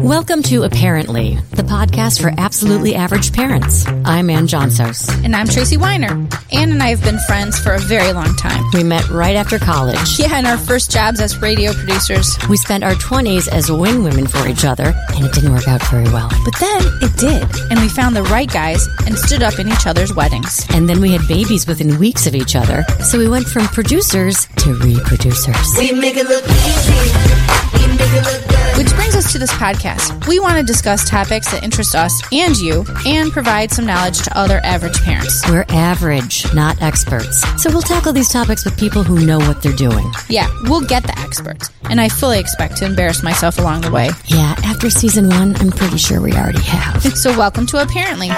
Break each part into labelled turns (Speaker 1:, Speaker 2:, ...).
Speaker 1: Welcome to Apparently, the podcast for absolutely average parents. I'm Ann Johnsos.
Speaker 2: And I'm Tracy Weiner. Ann and I have been friends for a very long time.
Speaker 1: We met right after college.
Speaker 2: Yeah, and our first jobs as radio producers.
Speaker 1: We spent our 20s as wing women for each other, and it didn't work out very well.
Speaker 2: But then it did, and we found the right guys and stood up in each other's weddings.
Speaker 1: And then we had babies within weeks of each other, so we went from producers to reproducers.
Speaker 3: We make it look easy. We make it look good.
Speaker 2: Which brings us to this podcast. We want to discuss topics that interest us and you, and provide some knowledge to other average parents.
Speaker 1: We're average, not experts. So we'll tackle these topics with people who know what they're doing.
Speaker 2: Yeah, we'll get the experts, and I fully expect to embarrass myself along the way.
Speaker 1: Yeah, after season one, I'm pretty sure we already have.
Speaker 2: So, welcome to Apparently.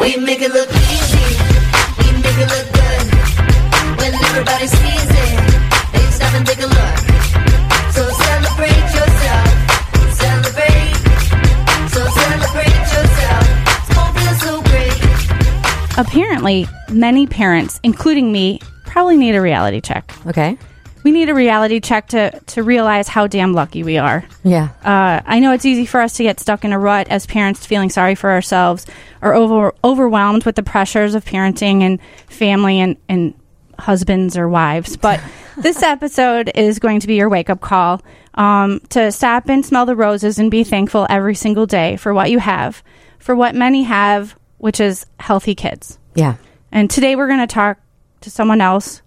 Speaker 3: We make it look easy. We make it look good. When everybody sees it, they stop and take a look.
Speaker 4: Apparently many parents including me probably need a reality check
Speaker 1: Okay?
Speaker 4: we need a reality check to, to realize how damn lucky we are
Speaker 1: Yeah.
Speaker 4: uh, i know it's easy for us to get stuck in a rut as parents feeling sorry for ourselves or over, overwhelmed with the pressures of parenting and family and, and husbands or wives but this episode is going to be your wake-up call um, to stop and smell the roses and be thankful every single day for what you have for what many have which is healthy kids
Speaker 1: Yeah.
Speaker 4: and today we're going to talk to someone else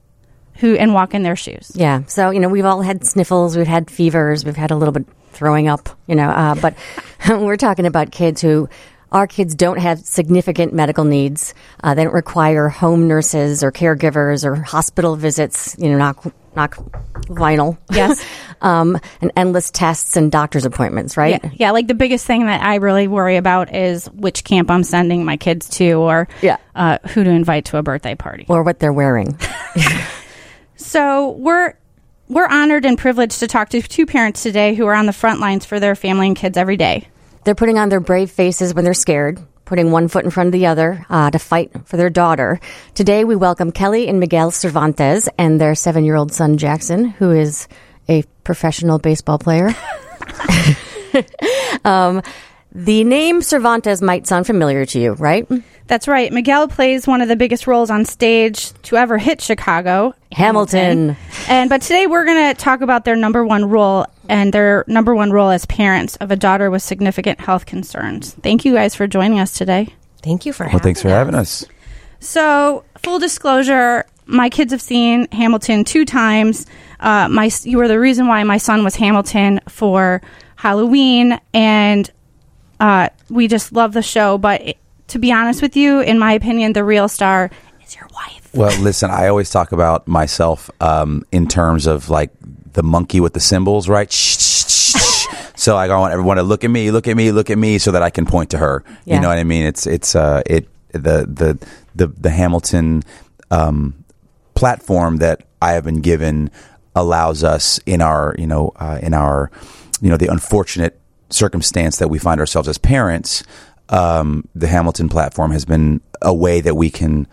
Speaker 4: who and walk in their shoes.
Speaker 1: Yeah. So, you know, we've all had sniffles, we've had fevers, we've had a little bit throwing up, you know, uh, but we're talking about kids who our kids don't have significant medical needs. Uh, they don't require home nurses or caregivers or hospital visits, you know, knock, knock vinyl.
Speaker 4: Yes.
Speaker 1: um, and endless tests and doctor's appointments, right?
Speaker 4: Yeah, yeah, like the biggest thing that I really worry about is which camp I'm sending my kids to or
Speaker 1: Yeah.
Speaker 4: uh, who to invite to a birthday party.
Speaker 1: Or what they're wearing.
Speaker 4: So we're we're honored and privileged to talk to two parents today who are on the front lines for their family and kids every day.
Speaker 1: They're putting on their brave faces when they're scared, putting one foot in front of the other uh, to fight for their daughter. Today, we welcome Kelly and Miguel Cervantes and their seven year old son, Jackson, who is a professional baseball player. um, the name Cervantes might sound familiar to you, right?
Speaker 4: That's right. Miguel plays one of the biggest roles on stage to ever hit Chicago,
Speaker 1: Hamilton.
Speaker 4: And but today we're going to talk about their number one role and their number one role as parents of a daughter with significant health concerns. Thank you guys for joining us today.
Speaker 5: Thank you for having me.
Speaker 6: Well,
Speaker 5: having
Speaker 6: thanks for
Speaker 5: us.
Speaker 6: having us.
Speaker 4: So, full disclosure, my kids have seen Hamilton two times. Uh, my you were the reason why my son was Hamilton for Halloween, and uh, we just love the show. But it- to be honest with you, in my opinion, the real star is your wife.
Speaker 6: Well, listen, I always talk about myself um, in terms of like the monkey with the cymbals, right? Shh, shh, shh, so I want everyone to look at me, look at me, look at me, so that I can point to her.
Speaker 1: Yeah.
Speaker 6: You know what I mean? It's it's uh, it the the the the Hamilton um, platform that I have been given allows us in our you know uh, in our you know the unfortunate circumstance that we find ourselves as parents. Um, the Hamilton platform has been a way that we can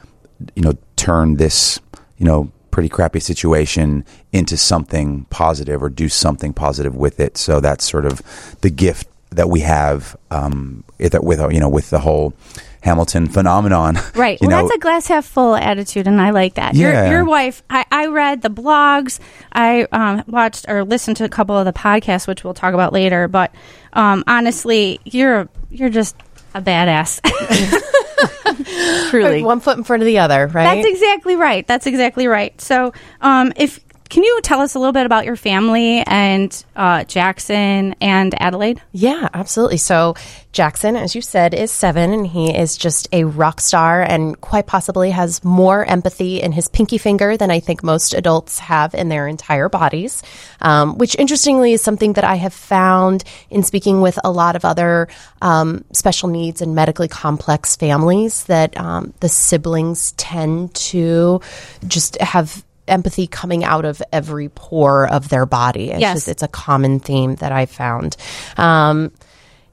Speaker 6: you know turn this you know pretty crappy situation into something positive or do something positive with it. So that's sort of the gift that we have um, that with you know with the whole Hamilton phenomenon.
Speaker 4: Right.
Speaker 6: You
Speaker 4: well,
Speaker 6: know,
Speaker 4: that's a glass half full attitude, and I like that.
Speaker 6: Yeah.
Speaker 4: Your, your wife, I, I read the blogs, I um, watched or listened to a couple of the podcasts, which we'll talk about later. But um, honestly, you're you're just a badass.
Speaker 5: Truly. One foot in front of the other, right?
Speaker 4: That's exactly right. That's exactly right. So, um, if can you tell us a little bit about your family and uh, Jackson and Adelaide?
Speaker 5: yeah, absolutely. So, Jackson, as you said, is seven, and he is just a rock star and quite possibly has more empathy in his pinky finger than I think most adults have in their entire bodies. Um, which, interestingly, is something that I have found in speaking with a lot of other um, special needs and medically complex families that um, the siblings tend to just have empathy coming out of every pore of their body. It's
Speaker 4: Yes.
Speaker 5: just, it's a common theme that I found. Um,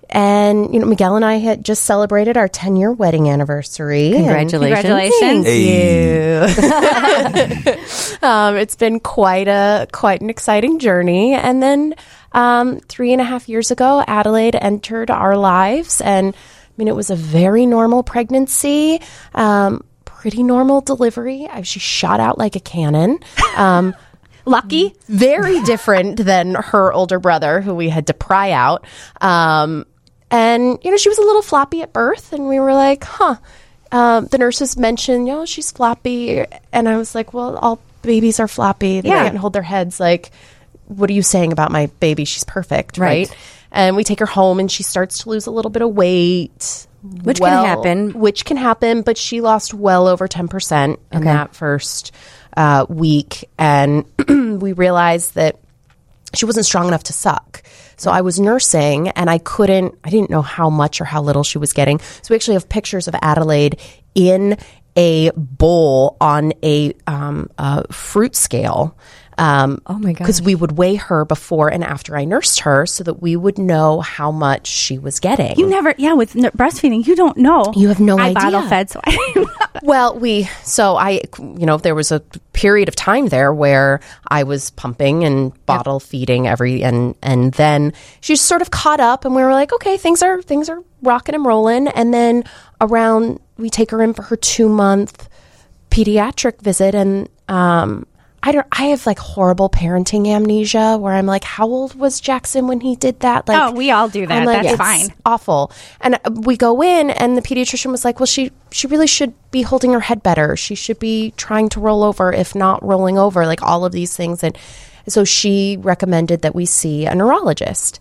Speaker 5: and you know, Miguel and I had just celebrated our 10 year wedding anniversary.
Speaker 1: Congratulations.
Speaker 4: Congratulations.
Speaker 5: Thank you. um, it's been quite a quite an exciting journey. And then um, three and a half years ago, Adelaide entered our lives. And I mean, it was a very normal pregnancy, um, pretty normal delivery. She shot out like a cannon. Um,
Speaker 4: Lucky.
Speaker 5: very different than her older brother, who we had to pry out. Um, and you know, she was a little floppy at birth, and we were like, "Huh." Um, the nurses mentioned, you know, she's floppy, and I was like, "Well, all babies are floppy. They
Speaker 4: Yeah.
Speaker 5: can't hold their heads. Like, what are you saying about my baby? She's perfect, right?"
Speaker 1: Right.
Speaker 5: And we take her home, and she starts to lose a little bit of weight,
Speaker 1: Which can happen.
Speaker 5: Which can happen, but she lost well over ten percent in
Speaker 1: Okay.
Speaker 5: that first uh, week, and we realized that she wasn't strong enough to suck. So I was nursing and I couldn't, I didn't know how much or how little she was getting. So we actually have pictures of Adelaide in a bowl on a, um, a fruit scale. Um,
Speaker 1: Oh my
Speaker 5: god!
Speaker 1: Because
Speaker 5: we would weigh her before and after I nursed her so that we would know how much she was getting.
Speaker 4: You never, yeah, with n- breastfeeding, you don't know.
Speaker 5: You have no
Speaker 4: I
Speaker 5: idea.
Speaker 4: I bottle fed, so I
Speaker 5: Well, we so I you know there was a period of time there where I was pumping and bottle feeding every and and then she sort of caught up and we were like okay things are things are rocking and rolling and then around we take her in for her 2 month pediatric visit and um I don't I have like horrible parenting amnesia where I'm like how old was Jackson when he did that like
Speaker 4: Oh, we all do that.
Speaker 5: Like,
Speaker 4: That's
Speaker 5: "It's
Speaker 4: fine."
Speaker 5: awful. And uh, we go in, and the pediatrician was like, "Well, she she really should be holding her head better. She should be trying to roll over, if not rolling over, like all of these things." And so she recommended that we see a neurologist.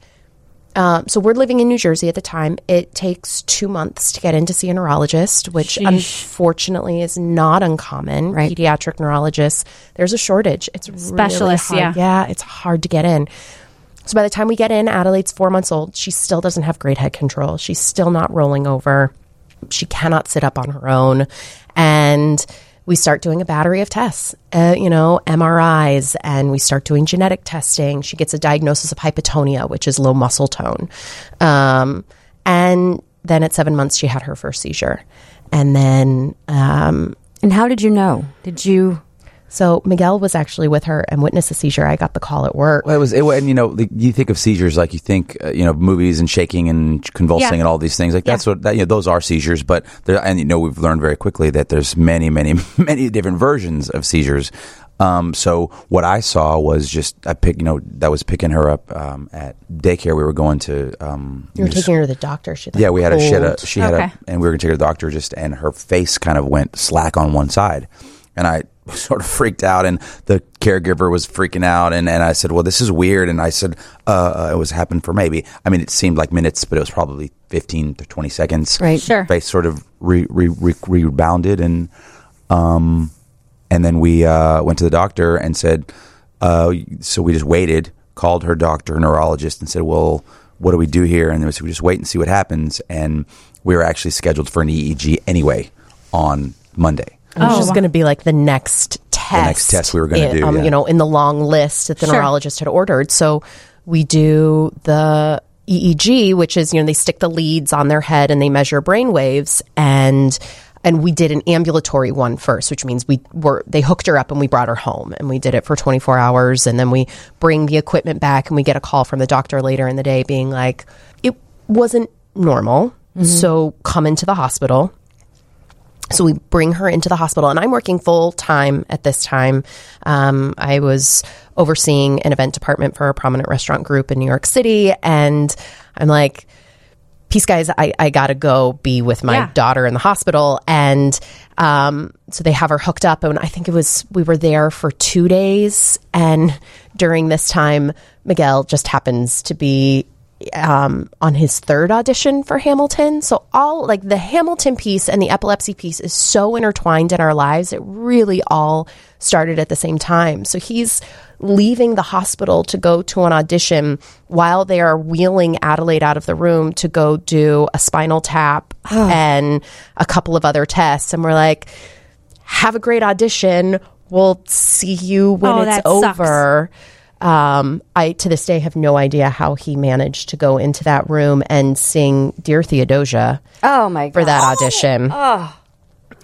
Speaker 5: Um, so we're living in New Jersey at the time. It takes two months to get in to see a neurologist, which unfortunately is not uncommon.
Speaker 1: Right.
Speaker 5: Pediatric neurologists, there's a shortage. It's really
Speaker 4: Specialists,
Speaker 5: hard.
Speaker 4: yeah.
Speaker 5: yeah, it's hard to get in. So by the time we get in, Adelaide's four months old. She still doesn't have great head control. She's still not rolling over. She cannot sit up on her own. And we start doing a battery of tests, uh, you know, MRIs, and we start doing genetic testing. She gets a diagnosis of hypotonia, which is low muscle tone. Um, and then at seven months, she had her first seizure. And then um,
Speaker 1: And how did you know? Did you?
Speaker 5: So Miguel was actually with her and witnessed a seizure. I got the call at work.
Speaker 6: Well, it was, it, and you know, you think of seizures like you think, uh, you know, movies and shaking and convulsing
Speaker 4: Yeah.
Speaker 6: and all these things. Like that's what that, you know, those are seizures. But there, and you know, we've learned very quickly that there's many, many, many different versions of seizures. Um, so what I saw was just I pick, you know, that was picking her up um, at daycare. We were going to. Um,
Speaker 5: You were
Speaker 6: just-
Speaker 5: taking her to the doctor. She
Speaker 6: yeah, we had a she had a she had a and we were gonna take her to the doctor just and her face kind of went slack on one side. And I sort of freaked out and the caregiver was freaking out and, and I said, Well, this is weird and I said, uh, uh it was happened for maybe I mean it seemed like minutes, but it was probably fifteen to twenty seconds.
Speaker 1: Right.
Speaker 4: Sure.
Speaker 6: Face sort of re, re, re, rebounded and um and then we uh, went to the doctor and said, uh, so we just waited, called her doctor, neurologist, and said, well, what do we do here? And then we said, we just wait and see what happens. And we were actually scheduled for an EEG anyway on Monday.
Speaker 5: Which
Speaker 4: Oh,
Speaker 5: is
Speaker 4: wow.
Speaker 5: going to be like the next test.
Speaker 6: The next test we were gonna do,
Speaker 5: Um,
Speaker 6: yeah.
Speaker 5: You know, in the long list that the
Speaker 4: Sure.
Speaker 5: neurologist had ordered. So we do the EEG, which is you know they stick the leads on their head and they measure brain waves and. And we did an ambulatory one first, which means we were they hooked her up and we brought her home and we did it for 24 hours and then we bring the equipment back and we get a call from the doctor later in the day being like it wasn't normal, so come into the hospital. So we bring her into the hospital, and I'm working full time at this time. Um, I was overseeing an event department for a prominent restaurant group in New York City, and I'm like, peace guys i, I gotta go be with my
Speaker 4: Yeah.
Speaker 5: daughter in the hospital and um, so they have her hooked up and i think it was we were there for two days and during this time miguel just happens to be um, on his third audition for hamilton so all like the hamilton piece and the epilepsy piece is so intertwined in our lives it really all started at the same time so he's leaving the hospital to go to an audition while they are wheeling Adelaide out of the room to go do a spinal tap and a couple of other tests. And we're like, have a great audition. We'll see you when
Speaker 4: Oh,
Speaker 5: it's
Speaker 4: over. sucks.
Speaker 5: Over. Um, I to this day have no idea how he managed to go into that room and sing "Dear Theodosia"
Speaker 1: Oh my god!
Speaker 5: for that audition. Oh.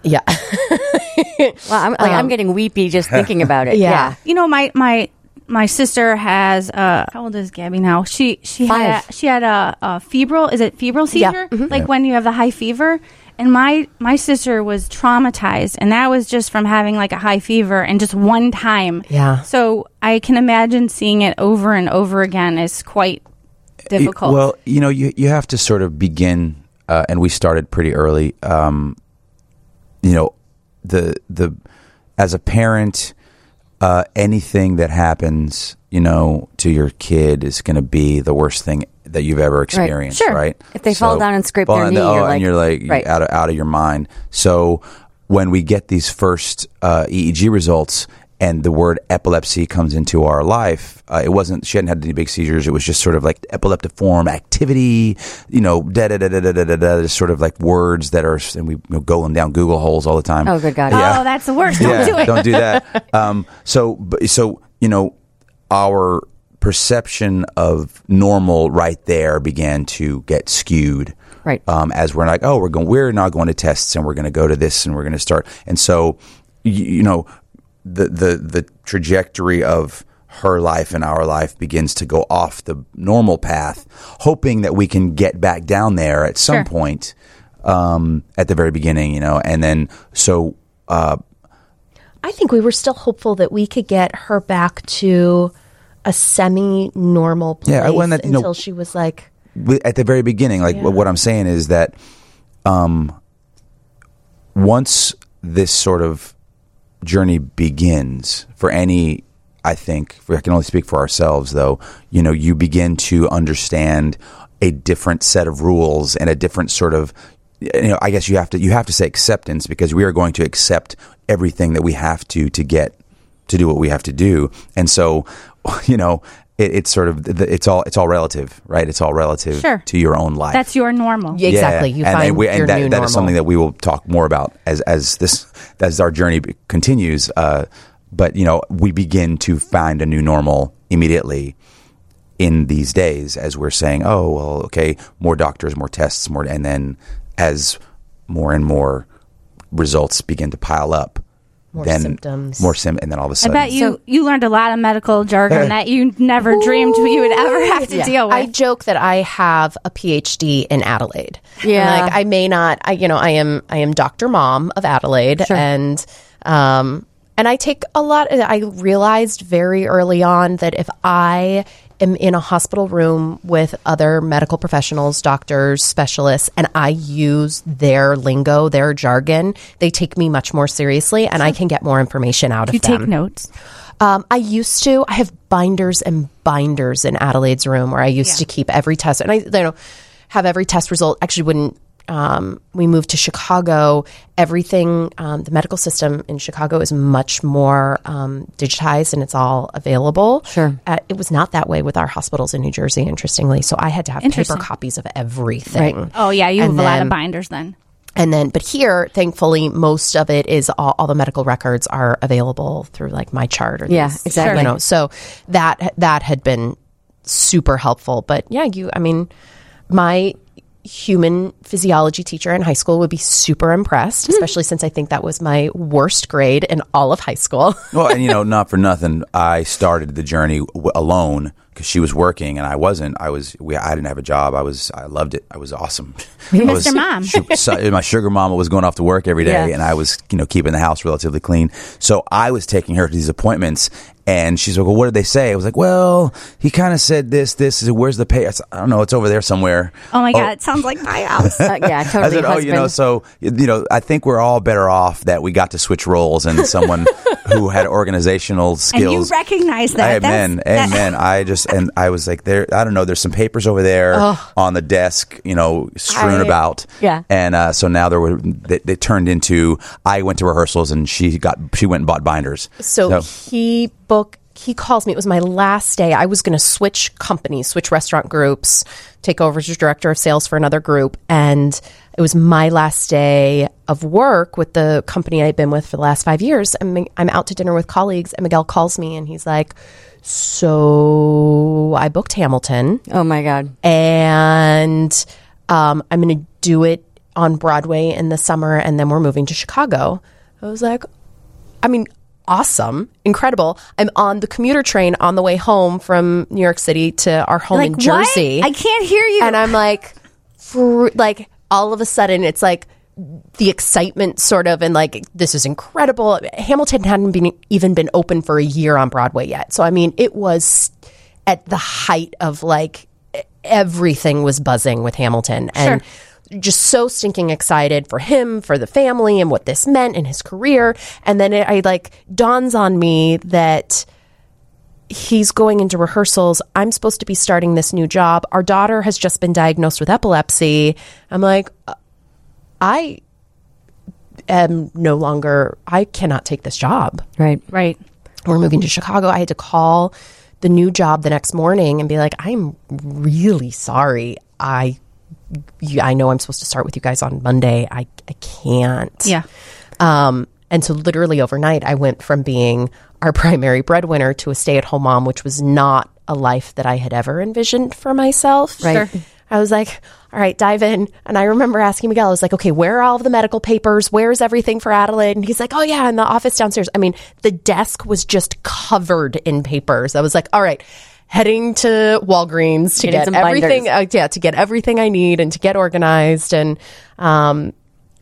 Speaker 5: Yeah,
Speaker 1: Well, I'm, like, I'm getting weepy just thinking about it.
Speaker 5: Yeah.
Speaker 1: yeah.
Speaker 4: you know my my my sister has uh how old is Gabby now? She she had
Speaker 1: Five.
Speaker 4: a, she had a, a febrile is it febrile seizure? Like when you have the high fever. And my my sister was traumatized and that was just from having like a high fever and just one time.
Speaker 5: Yeah.
Speaker 4: So I can imagine seeing it over and over again is quite difficult.
Speaker 6: Well, you know, you you have to sort of begin, uh, and we started pretty early. Um, you know, the the as a parent, uh, anything that happens, you know, to your kid is going to be the worst thing that you've ever experienced,
Speaker 1: Sure.
Speaker 6: right?
Speaker 1: If they fall down and scrape their knee,
Speaker 6: oh,
Speaker 1: you're
Speaker 6: and
Speaker 1: like-
Speaker 6: you're like
Speaker 1: right.
Speaker 6: out of out of your mind. So when we get these first uh, EEG results. And the word epilepsy comes into our life. Uh, it wasn't. She hadn't had any big seizures. It was just sort of like epileptiform activity. You know, da da da da da da da. da just sort of like words that are. And we you know, going down Google holes all the time.
Speaker 1: Oh, good God.
Speaker 4: Oh, that's the worst. Don't
Speaker 6: yeah,
Speaker 4: do it.
Speaker 6: Don't do that. Um, so, but- so you know, our perception of normal right there began to get skewed.
Speaker 1: Right.
Speaker 6: Um, as we're like, oh, we're going, we're not going to tests, and we're going to go to this, and we're going to start. And so, you, you know, the the the trajectory of her life and our life begins to go off the normal path, hoping that we can get back down there at some
Speaker 4: Sure.
Speaker 6: point um, at the very beginning, you know, and then so uh,
Speaker 5: I think we were still hopeful that we could get her back to a semi-normal place
Speaker 6: Yeah, that- you know-
Speaker 5: until she was like,
Speaker 6: at the very beginning, like what I'm saying is that um, once this sort of journey begins for any, I think, I can only speak for ourselves though, you know, you begin to understand a different set of rules and a different sort of, you know, I guess you have to, you have to say acceptance because we are going to accept everything that we have to, to get to do what we have to do. And so, you know, it, it's sort of it's all it's all relative, right? It's all relative
Speaker 4: Sure.
Speaker 6: to your own life.
Speaker 4: That's your normal.
Speaker 5: Yeah, exactly. You
Speaker 6: and,
Speaker 5: find
Speaker 6: and, we, and
Speaker 5: your
Speaker 6: that,
Speaker 5: new
Speaker 6: that
Speaker 5: normal.
Speaker 6: is something that we will talk more about as as this as our journey be- continues. Uh, but you know, we begin to find a new normal immediately in these days as we're saying, oh well, okay, more doctors, more tests, more, and then as more and more results begin to pile up,
Speaker 5: More
Speaker 6: then
Speaker 5: symptoms.
Speaker 6: more sim, and then all of a sudden, I
Speaker 4: bet you you learned a lot of medical jargon that you never dreamed you would ever have to deal with.
Speaker 5: I joke that I have a PhD in Adelaide.
Speaker 1: Yeah.
Speaker 5: like I may not. I you know I am I am Doctor Mom of Adelaide, and um and I take a lot. I realized very early on that if I am in a hospital room with other medical professionals, doctors, specialists, and I use their lingo, their jargon, they take me much more seriously, and I can get more information out of
Speaker 4: you
Speaker 5: them.
Speaker 4: You take notes.
Speaker 5: Um, I used to. I have binders and binders in Adelaide's room where I used to keep every test, and I you know have every test result. Actually, when um, we moved to Chicago, everything um, the medical system in Chicago is much more um, digitized and it's all available.
Speaker 1: Sure.
Speaker 5: uh, it was not that way with our hospitals in New Jersey. Interestingly, so I had to have paper copies of everything.
Speaker 4: Oh yeah, you
Speaker 5: And
Speaker 4: have a lot of binders then.
Speaker 5: And then, but here, thankfully, most of it is all, all the medical records are available through like MyChart or
Speaker 1: Yeah,
Speaker 5: these,
Speaker 1: exactly.
Speaker 5: You know, so that that had been super helpful. But yeah, you, I mean, my human physiology teacher in high school would be super impressed, hmm. especially since I think that was my worst grade in all of high school.
Speaker 6: well, and you know, not for nothing, I started the journey w- alone because she was working and I wasn't. I was. We, I didn't have a job. I was. I loved it. I was awesome. I was,
Speaker 4: Mr. Mom.
Speaker 6: su- my sugar mama was going off to work every day,
Speaker 1: Yeah.
Speaker 6: and I was, you know, keeping the house relatively clean. So I was taking her to these appointments. And she's like, "Well, what did they say?" I was like, "Well, he kind of said this, this. I said, Where's the pay?" I, said, I don't know. It's over there somewhere.
Speaker 4: Oh my god, it sounds like my house.
Speaker 1: Uh, yeah, totally.
Speaker 6: I said, "Oh, you know, so you know, I think we're all better off that we got to switch roles and someone who had organizational
Speaker 4: and
Speaker 6: skills."
Speaker 4: you recognize that.
Speaker 6: Amen,
Speaker 4: that-
Speaker 6: amen. I just and I was like, there. I don't know. There's some papers over there on the desk, you know, strewn
Speaker 5: I-
Speaker 6: about.
Speaker 1: Yeah.
Speaker 6: And uh, so now there were they, they turned into. I went to rehearsals and she got she went and bought binders.
Speaker 5: So, he book he calls me. It was my last day. I was going to switch companies, switch restaurant groups, take over as director of sales for another group, and it was my last day of work with the company I'd been with for the last five years. I'm, I'm out to dinner with colleagues, and Miguel calls me, and he's like, "So I booked Hamilton."
Speaker 1: oh my god,
Speaker 5: and um, I'm going to do it on Broadway in the summer, and then we're moving to Chicago. I was like, I mean, awesome, incredible. I'm on the commuter train on the way home from New York City to our home in Jersey.
Speaker 4: what? I can't hear you.
Speaker 5: and I'm like, fr- like all of a sudden, it's like the excitement sort of, and like this is incredible. Hamilton hadn't been even been open for a year on Broadway yet, so I mean, it was at the height of like everything was buzzing with Hamilton, and just so stinking excited for him, for the family, and what this meant in his career. And then it, I like dawns on me that he's going into rehearsals. I'm supposed to be starting this new job. Our daughter has just been diagnosed with epilepsy. I'm like, I am no longer, I cannot take this job.
Speaker 1: Right.
Speaker 4: right.
Speaker 5: We're moving to Chicago. I had to call the new job the next morning and be like, I'm really sorry. I, I know I'm supposed to start with you guys on Monday. I, I can't.
Speaker 4: Yeah.
Speaker 5: Um, and so, literally overnight, I went from being our primary breadwinner to a stay at home mom, which was not a life that I had ever envisioned for myself.
Speaker 1: Right.
Speaker 5: Sure. I was like, all right, dive in. And I remember asking Miguel, I was like, okay, where are all of the medical papers? Where's everything for Adelaide? And he's like, oh, yeah, in the office downstairs. I mean, the desk was just covered in papers. I was like, all right. Heading to Walgreens to
Speaker 1: Getting
Speaker 5: get everything, uh, yeah, to get everything I need and to get organized, and um,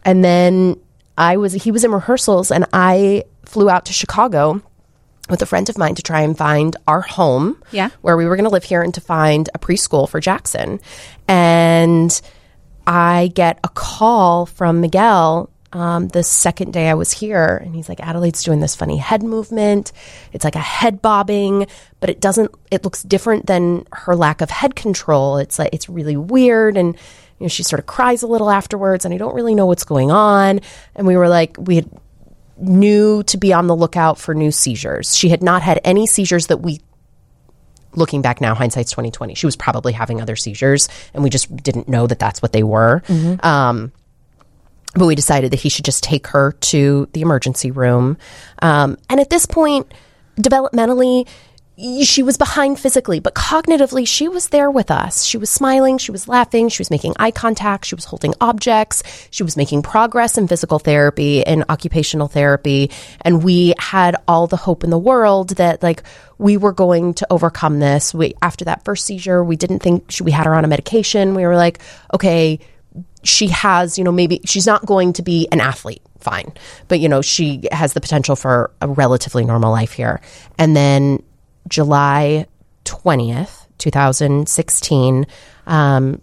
Speaker 5: and then I was he was in rehearsals, and I flew out to Chicago with a friend of mine to try and find our home,
Speaker 4: Yeah.
Speaker 5: where we were going to live here, and to find a preschool for Jackson. And I get a call from Miguel um, the second day I was here, and he's like, Adelaide's doing this funny head movement. It's like a head bobbing, but it doesn't. It looks different than her lack of head control. It's like it's really weird, and you know she sort of cries a little afterwards, and I don't really know what's going on. And we were like, we had knew to be on the lookout for new seizures. She had not had any seizures that we looking back now hindsight's 2020 she was probably having other seizures and we just didn't know that that's what they were. Um, but we decided that he should just take her to the emergency room. Um, and at this point developmentally she was behind physically but cognitively she was there with us. She was smiling she was laughing she was making eye contact she was holding objects she was making progress in physical therapy and occupational therapy and we had all the hope in the world that like we were going to overcome this. We after that first seizure we didn't think she, we had her on a medication. We were like okay she has, you know, maybe she's not going to be an athlete, fine, but you know, she has the potential for a relatively normal life here. And then July 20th, 2016, um,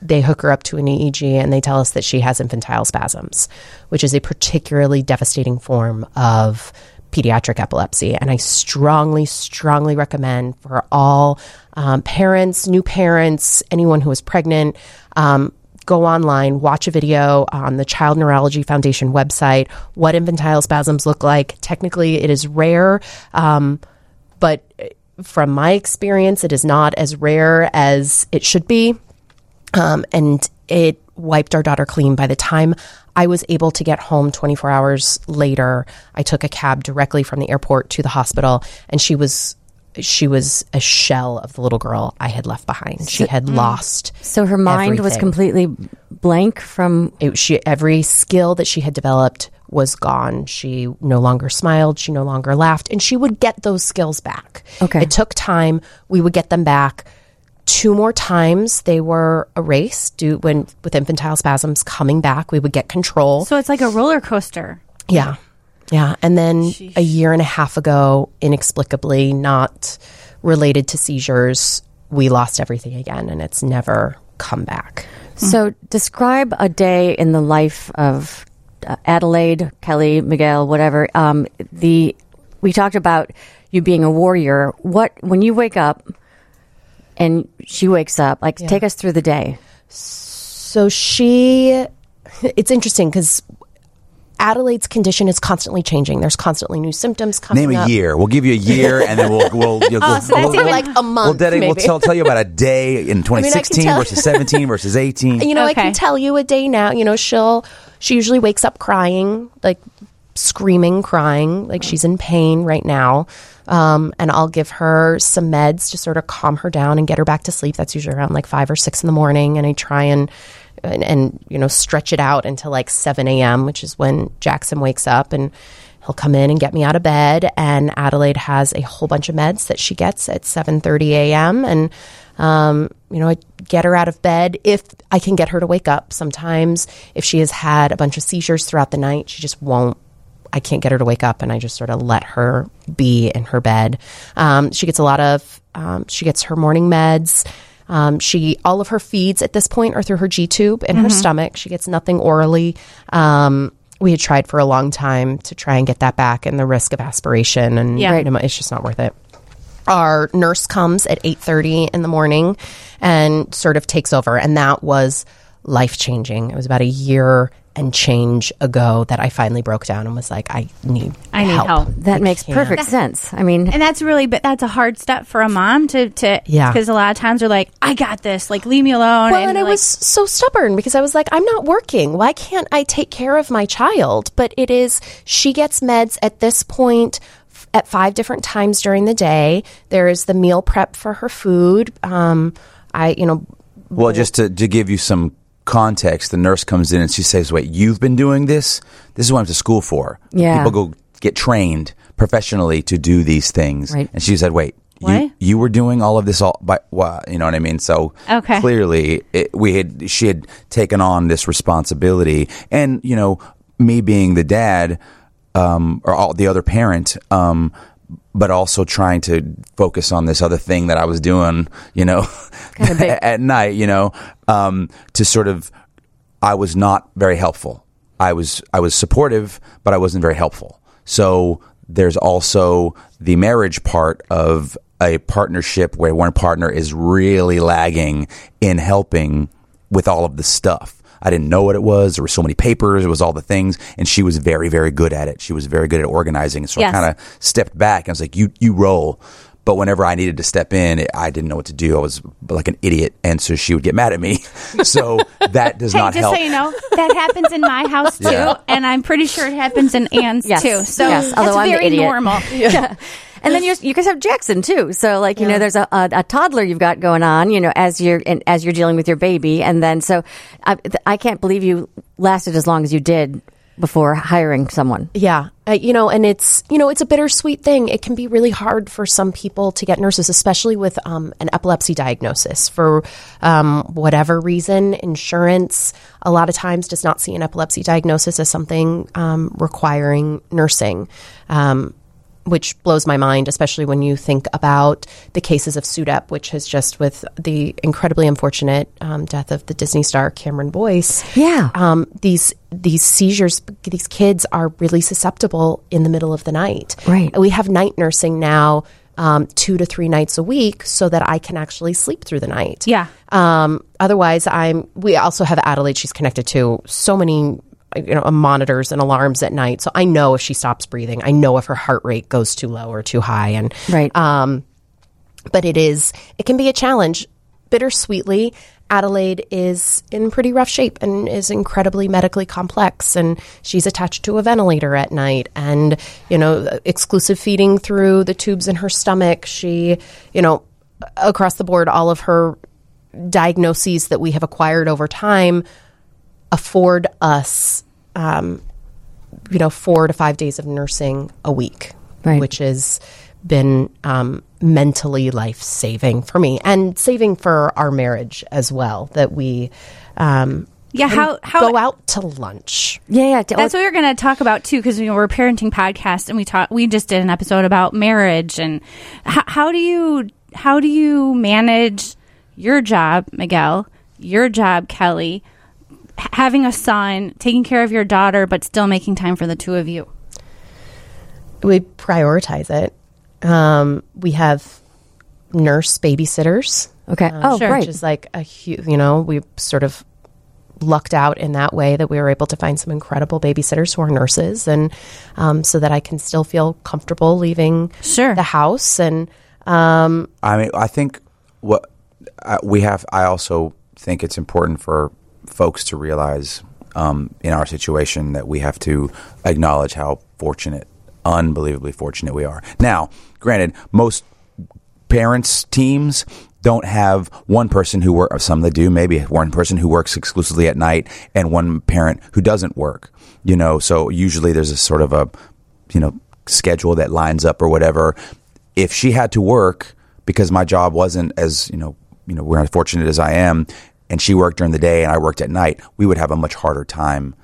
Speaker 5: they hook her up to an EEG and they tell us that she has infantile spasms, which is a particularly devastating form of pediatric epilepsy. And I strongly, strongly recommend for all um, parents, new parents, anyone who is pregnant, um, go online, watch a video on the Child Neurology Foundation website, what infantile spasms look like. Technically, it is rare. Um, but from my experience, it is not as rare as it should be. Um, and it wiped our daughter clean. By the time I was able to get home 24 hours later, I took a cab directly from the airport to the hospital, and she was she was a shell of the little girl I had left behind. She had mm. lost.
Speaker 1: So her mind was completely blank from
Speaker 5: It, she every skill that she had developed was gone. She no longer smiled. She no longer laughed, and she would get those skills back.
Speaker 1: Okay.
Speaker 5: it took time. We would get them back. Two more times they were erased due when with infantile spasms coming back. We would get control.
Speaker 4: So it's like a roller coaster.
Speaker 5: Yeah. Yeah. And then a year and a half ago, inexplicably not related to seizures, we lost everything again and it's never come back.
Speaker 1: So, describe a day in the life of uh, Adelaide, Kelly, Miguel, whatever. Um, the we talked about you being a warrior. What when you wake up and she wakes up? Like, take us through the day.
Speaker 5: So she, it's interesting because Adelaide's condition is constantly changing. There's constantly new symptoms coming
Speaker 6: Name a
Speaker 5: up.
Speaker 6: year. We'll give you a year, and then we'll we'll you'll,
Speaker 5: Oh, so that's
Speaker 6: we'll,
Speaker 5: like a month,
Speaker 6: We'll, dedicate- we'll tell, tell you about a day in 2016
Speaker 5: tell-
Speaker 6: versus 17 versus 18.
Speaker 5: you know, I can tell you a day now. You know, she'll she usually wakes up crying, like screaming, crying, like she's in pain right now. Um, and I'll give her some meds to sort of calm her down and get her back to sleep. That's usually around like five or six in the morning, and I try and and, and you know stretch it out until like seven a.m., which is when Jackson wakes up and. he'll come in and get me out of bed. And Adelaide has a whole bunch of meds that she gets at 7:30 a.m. and um, you know, I get her out of bed if I can get her to wake up. Sometimes, if she has had a bunch of seizures throughout the night, she just won't. I can't get her to wake up, and I just sort of let her be in her bed. Um, she gets a lot of. Um, she gets her morning meds. Um, she all of her feeds at this point are through her G tube in her stomach. She gets nothing orally. Um, we had tried for a long time to try and get that back, and the risk of aspiration and
Speaker 4: Yeah.
Speaker 5: right, it's just not worth it our nurse comes at 8.30 in the morning and sort of takes over and that was life changing it was about a year and change ago that i finally broke down and was like i need
Speaker 4: I need help.
Speaker 1: That
Speaker 5: I
Speaker 1: makes
Speaker 5: can't.
Speaker 1: perfect sense. I mean,
Speaker 4: And that's really, but that's a hard step for a mom to, to,
Speaker 5: Yeah.
Speaker 4: Because a lot of times they're like, I got this. Like, leave me alone.
Speaker 5: well, and, I
Speaker 4: like,
Speaker 5: was so stubborn because I was like, I'm not working. Why can't I take care of my child? But it is, she gets meds at this point at five different times during the day. There is the meal prep for her food. Um, I, you know,
Speaker 6: Well, just to, to give you some context, the nurse comes in and she says, "Wait, you've been doing this? This is what I'm to school for.
Speaker 1: Yeah.
Speaker 6: people go get trained professionally to do these things."
Speaker 1: Right.
Speaker 6: And she said, "Wait." You, you were doing all of this all by well, you know what I mean. So
Speaker 4: Okay.
Speaker 6: clearly, it, we had she had taken on this responsibility, and you know, me being the dad um, or all, the other parent, um, but also trying to focus on this other thing that I was doing, you know, at night, you know, um, to sort of, I was not very helpful. I was I was supportive, but I wasn't very helpful. So there's also the marriage part of a partnership where one partner is really lagging in helping with all of the stuff. I didn't know what it was. There were so many papers. It was all the things, and she was very, very good at it. She was very good at organizing. So
Speaker 4: Yes.
Speaker 6: I kind of stepped back. and I was like, "You, you roll." But whenever I needed to step in, it, I didn't know what to do. I was like an idiot, and so she would get mad at me. So that does
Speaker 4: Hey,
Speaker 6: not
Speaker 4: just
Speaker 6: help.
Speaker 4: so you know, that happens in my house too,
Speaker 6: Yeah.
Speaker 4: and I'm pretty sure it happens in Ann's
Speaker 1: Yes.
Speaker 4: too. So
Speaker 1: Yes,
Speaker 4: that's
Speaker 1: although I'm the
Speaker 4: very
Speaker 1: idiot.
Speaker 4: normal.
Speaker 1: and then you guys have Jackson too. So like, you know, there's a, a, a toddler you've got going on, you know, as you're, and as you're dealing with your baby. And then, so I, I can't believe you lasted as long as you did before hiring someone.
Speaker 5: Yeah, uh, you know, and it's you know it's a bittersweet thing. It can be really hard for some people to get nurses, especially with um, an epilepsy diagnosis for um, whatever reason. Insurance a lot of times does not see an epilepsy diagnosis as something um, requiring nursing. Which blows my mind, especially when you think about the cases of SUDEP, which has just with the incredibly unfortunate um, death of the Disney star Cameron Boyce.
Speaker 1: Yeah.
Speaker 5: um, these these seizures, these kids are really susceptible in the middle of the night.
Speaker 1: Right.
Speaker 5: We have night nursing now, um, two to three nights a week, so that I can actually sleep through the night.
Speaker 4: Yeah.
Speaker 5: Um, otherwise, I'm. We also have Adelaide. She's connected to so many. You know, monitors and alarms at night, so I know if she stops breathing. I know if her heart rate goes too low or too high, and
Speaker 1: Right.
Speaker 5: um, but it is it can be a challenge. Bittersweetly, Adelaide is in pretty rough shape and is incredibly medically complex, and she's attached to a ventilator at night, and you know, exclusive feeding through the tubes in her stomach. She, you know, across the board, all of her diagnoses that we have acquired over time afford us, um, you know, four to five days of nursing a week,
Speaker 1: Right.
Speaker 5: which has been um, mentally life saving for me and saving for our marriage as well. That we, um,
Speaker 4: Yeah, how- how-
Speaker 5: go out to lunch.
Speaker 1: Yeah. Yeah. d-
Speaker 4: That's what we are going to talk about too, because you know, we're a parenting podcast, and we talk. We just did an episode about marriage and h- how do you how do you manage your job, Miguel, your job, Kelly, h- having a son, taking care of your daughter, but still making time for the two of you.
Speaker 5: We prioritize it. Um, we have nurse babysitters.
Speaker 1: Okay.
Speaker 5: um,
Speaker 1: oh,
Speaker 4: sure.
Speaker 1: great.
Speaker 5: which is like a huge, you know, we sort of lucked out in that way that we were able to find some incredible babysitters who are nurses and um, so that I can still feel comfortable leaving
Speaker 4: Sure.
Speaker 5: the house and um,
Speaker 6: I mean, I think what uh, we have. I also think it's important for folks to realize um, in our situation that we have to acknowledge how fortunate, unbelievably fortunate we are. Now, granted, most parents teams don't have one person who work some that do maybe one person who works exclusively at night and one parent who doesn't work you know so usually there's a sort of a you know schedule that lines up or whatever. If she had to work because my job wasn't as you know you know we're as fortunate as I am, and she worked during the day and I worked at night, we would have a much harder time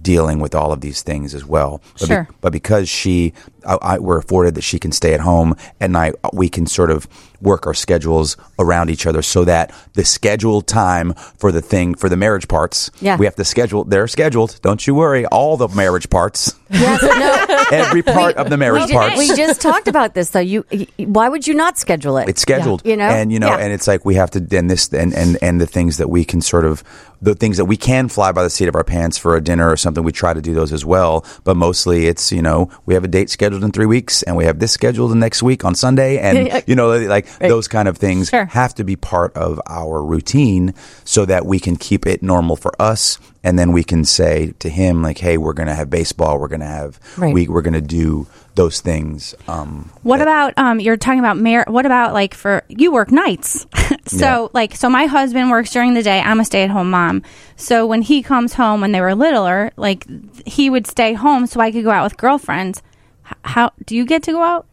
Speaker 6: dealing with all of these things as well. But,
Speaker 4: Sure.
Speaker 6: but because she, I, I, we're afforded that she can stay at home at night, we can sort of work our schedules around each other so that the scheduled time for the thing for the marriage parts,
Speaker 1: Yeah.
Speaker 6: we have to schedule. They're scheduled. Don't you worry. All the marriage parts,
Speaker 1: Yeah, but no.
Speaker 6: every part of the marriage
Speaker 1: we,
Speaker 6: parts.
Speaker 1: we just talked about this though. You, why would you not schedule it?
Speaker 6: It's scheduled,
Speaker 1: You know?
Speaker 6: and you know,
Speaker 1: Yeah.
Speaker 6: and it's like we have to, and this, and and and the things that we can sort of, the things that we can fly by the seat of our pants for a dinner or something. We try to do those as well, but mostly it's you know we have a date scheduled in three weeks, and we have this scheduled the next week on Sunday, and you know like those kind of things
Speaker 4: Sure.
Speaker 6: have to be part of our routine so that we can keep it normal for us, and then we can say to him like, hey, we're going to have baseball, we're going to have
Speaker 1: Right.
Speaker 6: we we're going to do those things. Um,
Speaker 4: What about um you're talking about mar- what about like for you work nights. so
Speaker 6: Yeah.
Speaker 4: like so my husband works during the day. I'm a stay-at-home mom. So when he comes home when they were littler, like he would stay home so I could go out with girlfriends. H- How do you get to go out?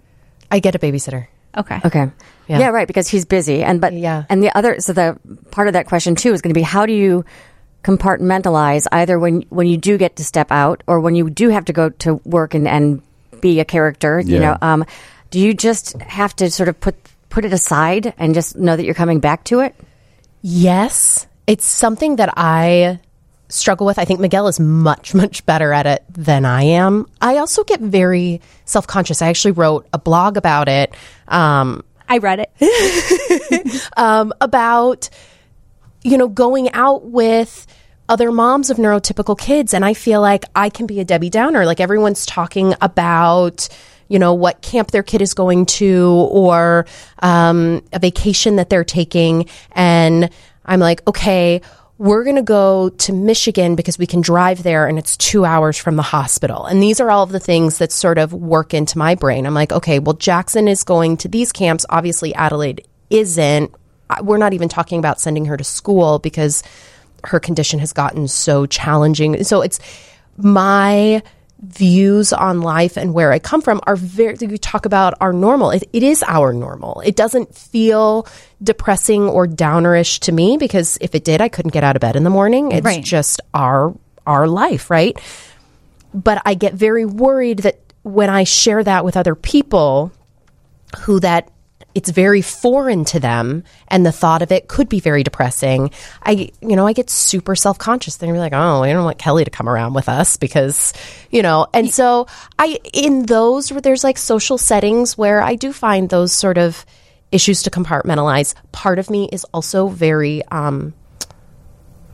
Speaker 5: I get a babysitter.
Speaker 4: Okay.
Speaker 1: Okay.
Speaker 5: Yeah.
Speaker 1: Yeah. right. Because he's busy, and but
Speaker 5: Yeah.
Speaker 1: and the other so the part of that question too is going to be how do you compartmentalize either when when you do get to step out or when you do have to go to work and and be a character. You know, um, do you just have to sort of put put it aside and just know that you're coming back to it?
Speaker 5: Yes, it's something that I struggle with. I think Miguel is much, much better at it than I am. I also get very self conscious. I actually wrote a blog about it. Um,
Speaker 4: I read it.
Speaker 5: um, about you know going out with other moms of neurotypical kids and i feel like i can be a debbie downer like everyone's talking about you know what camp their kid is going to or um, a vacation that they're taking and i'm like okay we're going to go to Michigan because we can drive there and it's two hours from the hospital. And these are all of the things that sort of work into my brain. I'm like, okay, well, Jackson is going to these camps. Obviously, Adelaide isn't. We're not even talking about sending her to school because her condition has gotten so challenging. So it's my views on life and where I come from are very, we talk about our normal. It, it is our normal. It doesn't feel depressing or downerish to me because if it did, I couldn't get out of bed in the morning. It's
Speaker 4: Right.
Speaker 5: just our, our life, right? But I get very worried that when I share that with other people, who that it's very foreign to them and the thought of it could be very depressing i you know i get super self-conscious then you're like oh i don't want kelly to come around with us because you know and so i in those where there's like social settings where i do find those sort of issues to compartmentalize part of me is also very um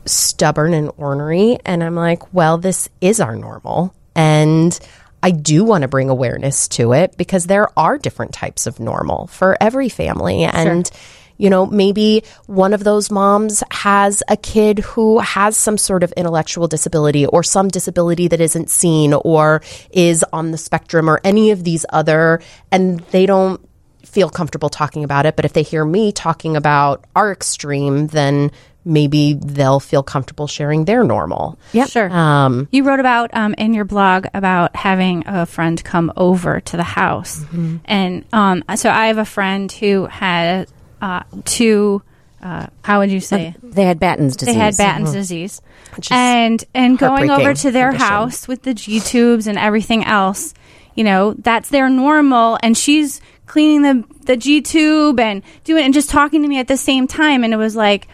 Speaker 5: stubborn and ornery. And I'm like, well, this is our normal. And I do want to bring awareness to it because there are different types of normal for every family. And, you know, maybe one of those moms has a kid who has some sort of intellectual disability or some disability that isn't seen or is on the spectrum or any of these other, and they don't feel comfortable talking about it. But if they hear me talking about our extreme, then maybe they'll feel comfortable sharing their normal.
Speaker 1: Yep.
Speaker 4: Sure.
Speaker 5: Um,
Speaker 4: You wrote about um, in your blog about having a friend come over to the house, and um, so I have a friend who had uh, two. Uh, how would you say?
Speaker 1: They had Batten's disease.
Speaker 4: They had Batten's disease,
Speaker 5: Which is
Speaker 4: and and going over to their
Speaker 5: condition.
Speaker 4: house with the G tubes and everything else. You know, that's their normal, and she's cleaning the the G tube and doing and just talking to me at the same time, and it was like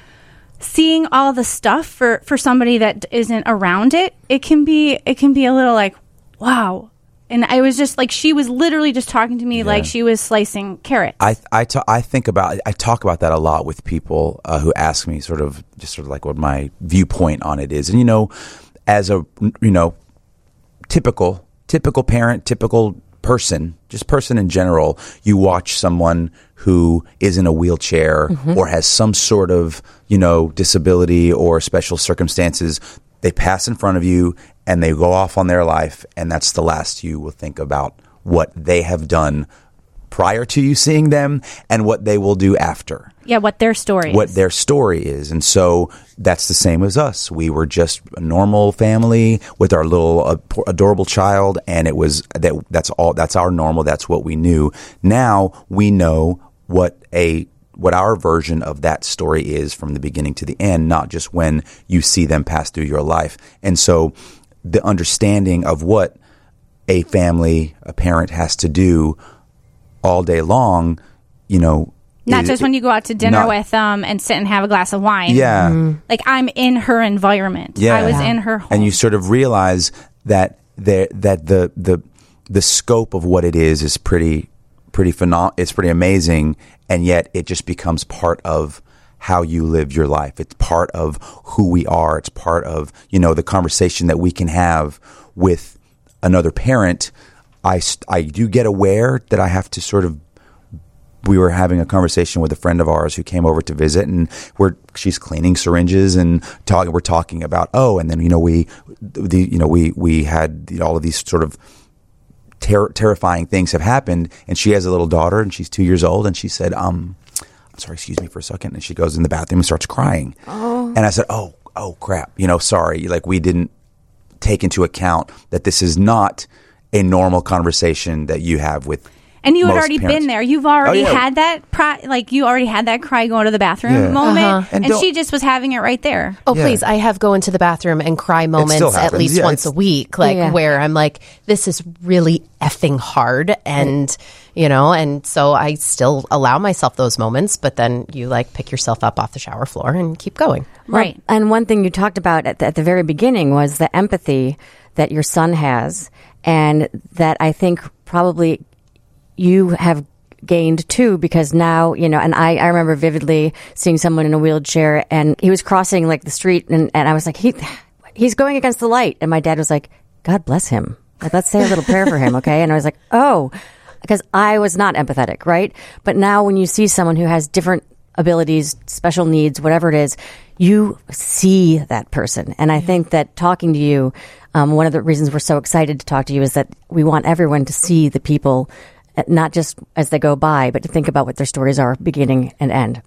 Speaker 4: seeing all the stuff for for somebody that isn't around it it can be it can be a little like wow. And i was just like she was literally just talking to me like she was slicing carrots.
Speaker 6: I I ta- I think about I talk about that a lot with people uh, who ask me sort of just sort of like what my viewpoint on it is, and you know, as a you know typical typical parent, typical person, just person in general, you watch someone who is in a wheelchair mm-hmm. or has some sort of, you know, disability or special circumstances, they pass in front of you and they go off on their life and that's the last you will think about what they have done prior to you seeing them and what they will do after
Speaker 4: Yeah, what their story
Speaker 6: what
Speaker 4: is.
Speaker 6: their story is. And so that's the same as us. We were just a normal family with our little uh, adorable child and it was that that's all that's our normal, that's what we knew. Now we know what a what our version of that story is from the beginning to the end, not just when you see them pass through your life. And so the understanding of what a family, a parent has to do all day long, you know,
Speaker 4: Not
Speaker 6: is-
Speaker 4: just when you go out to dinner
Speaker 6: not-
Speaker 4: with them and sit and have a glass of wine.
Speaker 6: Yeah. Mm-hmm.
Speaker 4: Like I'm in her environment.
Speaker 6: Yeah.
Speaker 4: I was in her home.
Speaker 6: and you sort of realize that the that the the the scope of what it is is pretty pretty phenom- it's pretty amazing and yet it just becomes part of how you live your life it's part of who we are it's part of you know the conversation that we can have with another parent i i do get aware that i have to sort of we were having a conversation with a friend of ours who came over to visit and we're she's cleaning syringes and talking we're talking about oh and then you know we the you know we we had all of these sort of ter- terrifying things have happened and she has a little daughter and she's 2 years old and she said um I'm sorry excuse me for a second and she goes in the bathroom and starts crying. And I said oh oh crap you know sorry like we didn't take into account that this is not a normal conversation that you have with
Speaker 4: and you had
Speaker 6: most
Speaker 4: already
Speaker 6: parents.
Speaker 4: been there. You've already
Speaker 6: Oh, yeah.
Speaker 4: had that, pri- like you already had that cry going to the bathroom
Speaker 6: Yeah.
Speaker 4: moment,
Speaker 6: Uh-huh. And
Speaker 4: and,
Speaker 6: don't-
Speaker 4: she just was having it right there.
Speaker 5: Oh,
Speaker 6: Yeah.
Speaker 5: please. I have go into the bathroom and cry moments at
Speaker 6: happens.
Speaker 5: least
Speaker 6: Yeah,
Speaker 5: once a
Speaker 6: it's-
Speaker 5: week, like
Speaker 1: Yeah.
Speaker 5: where I'm like, this is really effing hard. And, you know, and so I still allow myself those moments, but then you like pick yourself up off the shower floor and keep going.
Speaker 4: Right.
Speaker 1: And one thing you talked about at the, at the very beginning was the empathy that your son has, and that I think probably you have gained too because now you know and I, I remember vividly seeing someone in a wheelchair and he was crossing like the street and, and i was like he he's going against the light. And my dad was like god bless him. Like let's say a little prayer for him okay? And i was like oh because i was not empathetic right? But now when you see someone who has different abilities special needs whatever it is you see that person. And i think that talking to you um, one of the reasons we're so excited to talk to you is that we want everyone to see the people not just as they go by, but to think about what their stories are, beginning and end.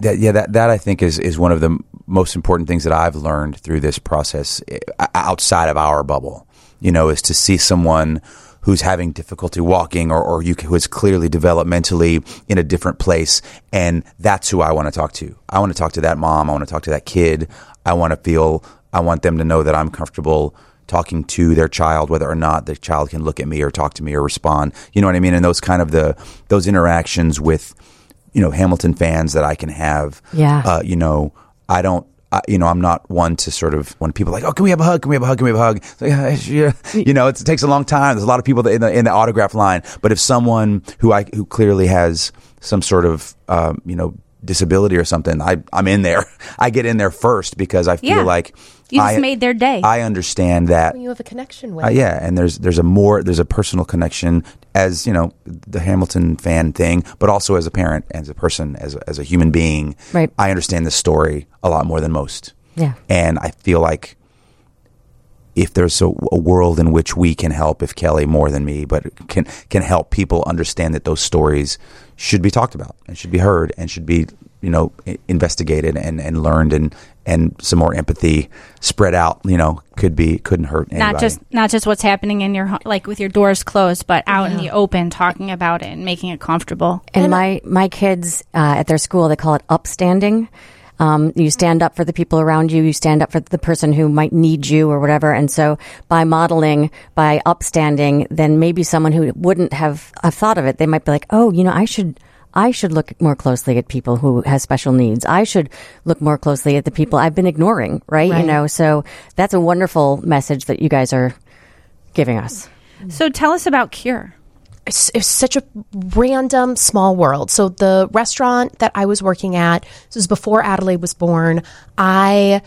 Speaker 6: that, yeah, that that I think is is one of the most important things that I've learned through this process eh, outside of our bubble. You know, is to see someone who's having difficulty walking or, or you who is clearly developmentally in a different place, and that's who I want to talk to. I want to talk to that mom. I want to talk to that kid. I want to feel. I want them to know that I'm comfortable talking to their child, whether or not the child can look at me or talk to me or respond. You know what I mean? And those kind of the those interactions with you know Hamilton fans that I can have.
Speaker 1: Yeah.
Speaker 6: Uh, you know, I don't. I, you know, I'm not one to sort of when people are like, oh, can we have a hug? Can we have a hug? Can we have a hug? Like, "Yeah, yeah. You know, it's, it takes a long time. There's a lot of people that in the in the autograph line. But if someone who I who clearly has some sort of um, you know disability or something, I I'm in there. I get in there first because I feel
Speaker 4: Yeah.
Speaker 6: like
Speaker 4: You just
Speaker 6: I-
Speaker 4: made their day.
Speaker 6: I understand that
Speaker 5: You have a connection with
Speaker 6: uh, yeah, and there's there's a more there's a personal connection as you know the Hamilton fan thing, but also as a parent, as a person, as a, as a human being.
Speaker 1: Right.
Speaker 6: I understand the story a lot more than most.
Speaker 1: Yeah.
Speaker 6: and I feel like if there's a, a world in which we can help, if Kelly more than me, but can can help people understand that those stories should be talked about and should be heard and should be you know investigated and, and learned and and some more empathy spread out you know could be couldn't hurt anybody.
Speaker 4: not just not just what's happening in your ho- like with your doors closed, but out in the open, talking about it and making it comfortable.
Speaker 1: And my my kids uh, at their school they call it upstanding. Um, you stand up for the people around you. You stand up for the person who might need you or whatever. And so by modeling, by upstanding, then maybe someone who wouldn't have, have thought of it, they might be like, oh, you know, I should. I should look more closely at people who have special needs. I should look more closely at the people I've been ignoring, right? You know, so that's a wonderful message that you guys are giving us.
Speaker 4: So tell us about Cure.
Speaker 5: it's, it's such a random small world. So the restaurant that I was working at, this was before Adelaide was born. I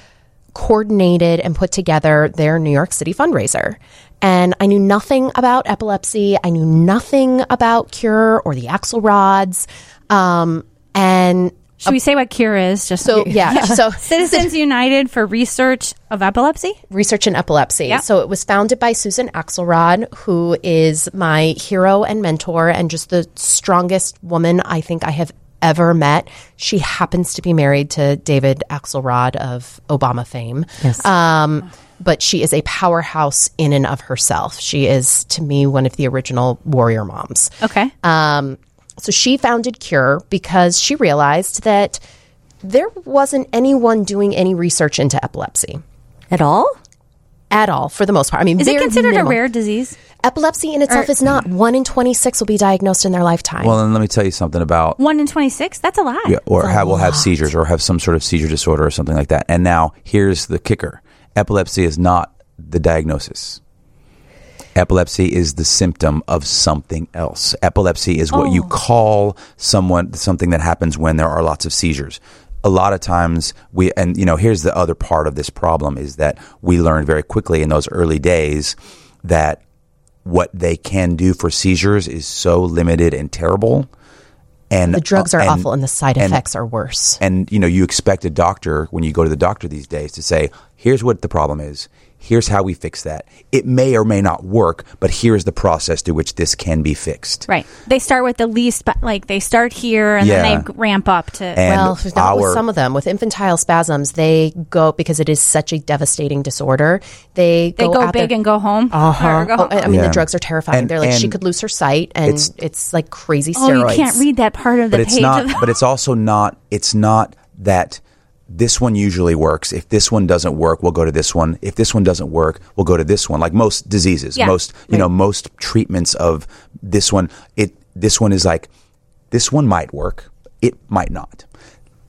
Speaker 5: coordinated and put together their New York City fundraiser. And I knew nothing about epilepsy. I knew nothing about Cure or the Axelrods. Um, and
Speaker 4: Should we say what Cure is? Just
Speaker 5: So yeah, so
Speaker 4: Citizens United for Research of Epilepsy.
Speaker 5: research in epilepsy.
Speaker 4: Yep.
Speaker 5: So it was founded by Susan Axelrod, who is my hero and mentor and just the strongest woman I think I have ever met. She happens to be married to David Axelrod of Obama fame.
Speaker 1: Yes.
Speaker 5: Um, but she is a powerhouse in and of herself. She is, to me, one of the original warrior moms.
Speaker 4: Okay.
Speaker 5: Um, so she founded Cure because she realized that there wasn't anyone doing any research into epilepsy
Speaker 1: At all?
Speaker 5: at all for the most part. I mean,
Speaker 4: Is it considered
Speaker 5: minimal.
Speaker 4: a rare disease?
Speaker 5: Epilepsy in itself is not. One in 26 will be diagnosed in their lifetime.
Speaker 6: Well, then let me tell you something about
Speaker 4: One in 26? That's a lot.
Speaker 6: yeah, or have will have seizures or have some sort of seizure disorder or something like that. And now here's the kicker: epilepsy is not the diagnosis. Epilepsy is the symptom of something else. Epilepsy is what you oh. call someone something that happens when there are lots of seizures. A lot of times we and you know here's the other part of this problem is that we learned very quickly in those early days that what they can do for seizures is so limited and terrible and
Speaker 5: the uh, drugs are
Speaker 6: and-
Speaker 5: awful and the side
Speaker 6: and-
Speaker 5: effects are worse.
Speaker 6: and you know you expect a doctor when you go to the doctor these days to say here's what the problem is here's how we fix that it may or may not work but here's the process through which this can be fixed
Speaker 4: Right. They start with the least, but like they start here and
Speaker 6: Yeah.
Speaker 4: then they ramp up to.
Speaker 6: And
Speaker 5: well, not with some of them. With infantile spasms, they go because it is such a devastating disorder. They
Speaker 4: they
Speaker 5: go,
Speaker 4: go big
Speaker 5: there-
Speaker 4: and go home.
Speaker 5: Uh-huh.
Speaker 4: Or go
Speaker 5: Oh,
Speaker 4: home.
Speaker 5: I I mean,
Speaker 6: Yeah.
Speaker 5: the drugs are terrifying.
Speaker 6: And-
Speaker 5: They're like she could lose her sight, and
Speaker 6: it's-
Speaker 5: it's, like crazy Steroids.
Speaker 4: oh, you can't read that part of the
Speaker 6: but it's
Speaker 4: page.
Speaker 6: not
Speaker 4: of
Speaker 6: but it's also not it's not that this one usually works if this one doesn't work we'll go to this one if this one doesn't work we'll go to this one like most diseases
Speaker 4: Yeah.
Speaker 6: most you know most treatments of this one it this one is like this one might work it might not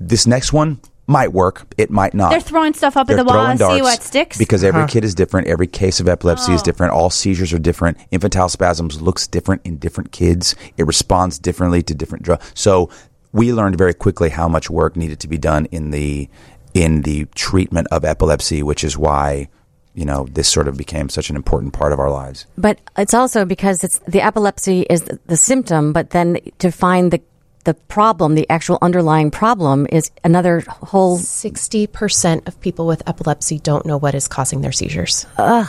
Speaker 6: this next one might work it might not
Speaker 4: They're throwing stuff up at
Speaker 6: They're
Speaker 4: the wall and see what sticks.
Speaker 6: because every uh-huh. kid is different. Every case of epilepsy is
Speaker 4: Oh.
Speaker 6: different. All seizures are different. Infantile spasms looks different in different kids. It responds differently to different drugs. So we learned very quickly how much work needed to be done in the in the treatment of epilepsy, which is why you know this sort of became such an important part of our lives.
Speaker 1: But it's also because it's the epilepsy is the, the symptom, but then to find the the problem, the actual underlying problem, is another whole.
Speaker 5: Sixty percent of people with epilepsy don't know what is causing their seizures. Ugh.